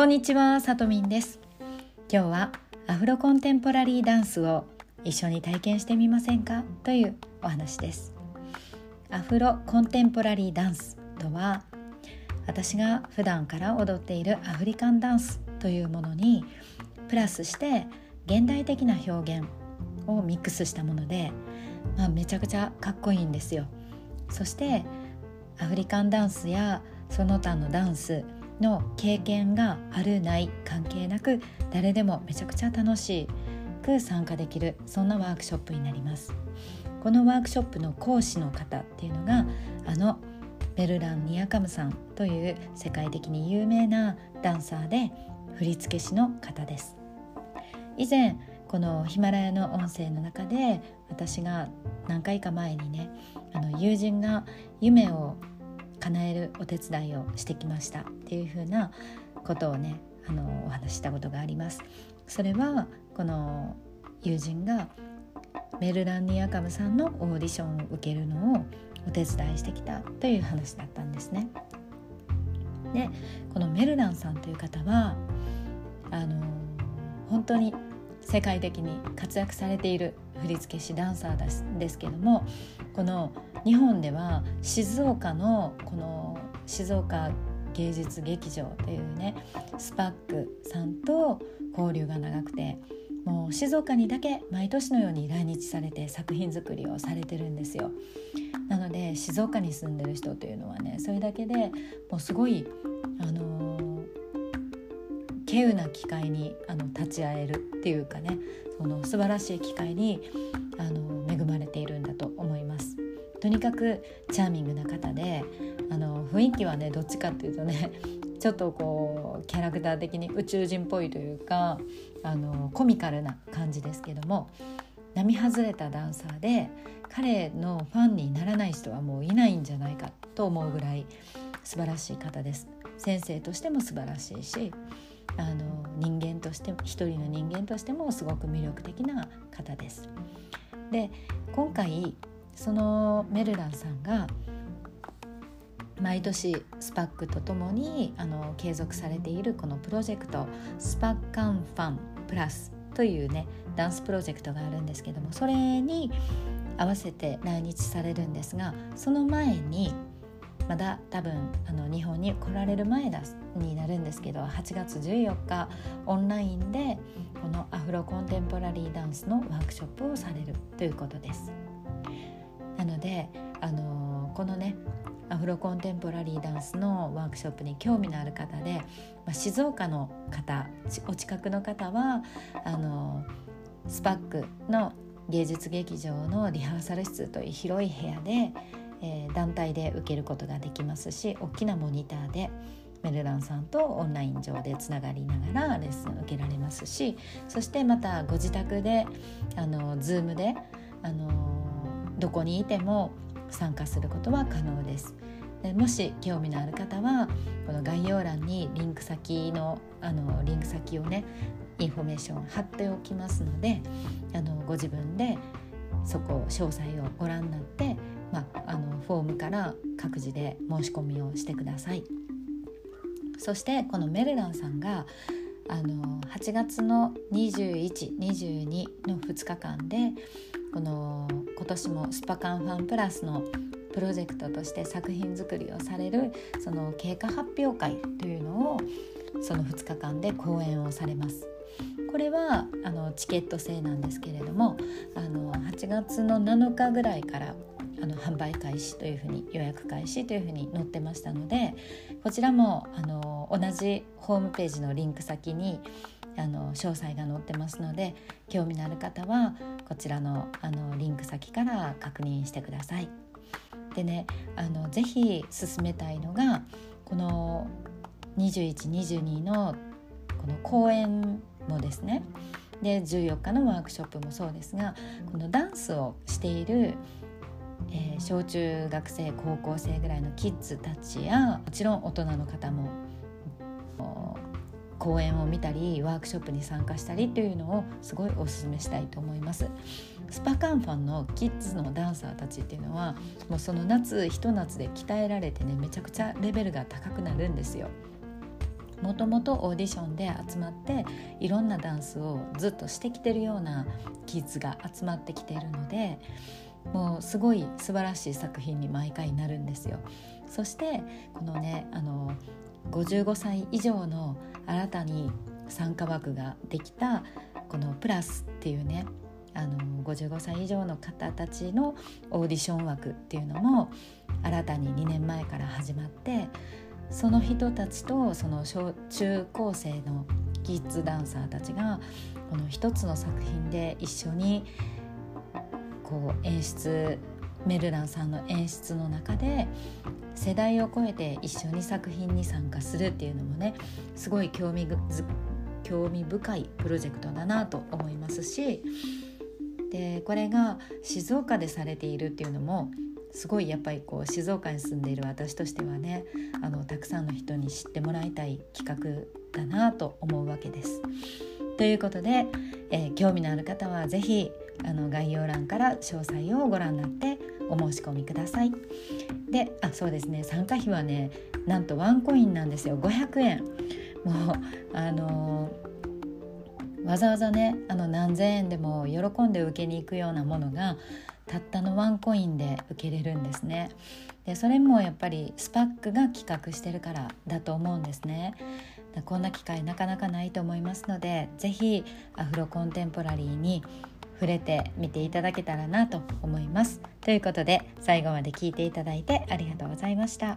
こんにちは、さとみんです。今日はアフロコンテンポラリーダンスを一緒に体験してみませんか？というお話です。アフロコンテンポラリーダンスとは私が普段から踊っているアフリカンダンスというものにプラスして現代的な表現をミックスしたもので、まあ、めちゃくちゃかっこいいんですよ。そしてアフリカンダンスやその他のダンスの経験があるない関係なく誰でもめちゃくちゃ楽しく参加できるそんなワークショップになります。このワークショップの講師の方っていうのがあのメルラン・ニアカムさんという世界的に有名なダンサーで振付師の方です。以前このヒマラヤの音声の中で私が何回か前にねあの友人が夢を叶えるお手伝いをしてきましたっていう風なことをねあのお話したことがあります。それはこの友人がメルランニアカムさんのオーディションを受けるのをお手伝いしてきたという話だったんですね。でこのメルランさんという方はあの本当に世界的に活躍されている振付師ダンサーですですけどもこの日本では静岡のこの静岡芸術劇場というねスパックさんと交流が長くてもう静岡にだけ毎年のように来日されて作品作りをされてるんですよ。なので静岡に住んでる人というのはねそれだけでもうすごいあの稀有な機会にあの立ち会えるっていうかねその素晴らしい機会ににかくチャーミングな方であの雰囲気はねどっちかっていうとね ちょっとこうキャラクター的に宇宙人っぽいというかあのコミカルな感じですけども並外れたダンサーで彼のファンにならない人はもういないんじゃないかと思うぐらい素晴らしい方です。先生としても素晴らしいしあの人間として一人の人間としてもすごく魅力的な方です。で今回そのメルランさんが毎年スパックとともにあの継続されているこのプロジェクトスパッカンファンプラスというねダンスプロジェクトがあるんですけどもそれに合わせて来日されるんですがその前にまだ多分あの日本に来られる前だになるんですけど8月14日オンラインでこのアフロコンテンポラリーダンスのワークショップをされるということです。なので、あのこのねアフロコンテンポラリーダンスのワークショップに興味のある方で、まあ、静岡の方お近くの方はあのスパックの芸術劇場のリハーサル室という広い部屋で、えー、団体で受けることができますし大きなモニターでメルランさんとオンライン上でつながりながらレッスン受けられますしそしてまたご自宅であの Zoom であのどこにいても参加することは可能です。でもし興味のある方はこの概要欄にリンク先のあのリンク先をねインフォメーション貼っておきますのであのご自分でそこ詳細をご覧になって、まあ、あのフォームから各自で申し込みをしてください。そしてこのメルランさんがあの8月の2122の2日間でこの今年もスパカンファンプラスのプロジェクトとして作品作りをされるその経過発表会というのをその2日間で講演をされます。これはあのチケット制なんですけれどもあの8月の7日ぐらいからあの販売開始というふうに予約開始というふうに載ってましたのでこちらもあの同じホームページのリンク先にあの詳細が載ってますので興味のある方はこちらのあのリンク先から確認してください。でねあのぜひ進めたいのがこの2122のこの講演もですねで14日のワークショップもそうですがこのダンスをしている、えー、小中学生高校生ぐらいのキッズたちやもちろん大人の方も講演を見たりワークショップに参加したりというのをすごいおすすめしたいと思いますスパカンファンのキッズのダンサーたちっていうのはもうその夏ひと夏で鍛えられてねめちゃくちゃレベルが高くなるんですよもともとオーディションで集まっていろんなダンスをずっとしてきてるようなキッズが集まってきているのでもうすごい素晴らしい作品に毎回なるんですよ。そしてこのねあの55歳以上の新たに参加枠ができたこのプラスっていうねあの55歳以上の方たちのオーディション枠っていうのも新たに2年前から始まってその人たちとその小中高生のキッズダンサーたちがこの一つの作品で一緒にこう演出メルランさんの演出の中で世代を超えて一緒に作品に参加するっていうのもねすごい興味興味深いプロジェクトだなと思いますしでこれが静岡でされているっていうのもすごいやっぱりこう静岡に住んでいる私としてはねあのたくさんの人に知ってもらいたい企画だなと思うわけです。ということで、えー、興味のある方は是非あの概要欄から詳細をご覧になってお申し込みください。であそうですね参加費はねなんとワンコインなんですよ500円。もうあのー、わざわざねあの何千円でも喜んで受けに行くようなものがたったのワンコインで受けれるんですねでそれもやっぱりスパックが企画してるからだと思うんですねこんな機会なかなかないと思いますので是非アフロコンテンポラリーに触れてみていただけたらなと思いますということで最後まで聞いていただいてありがとうございました。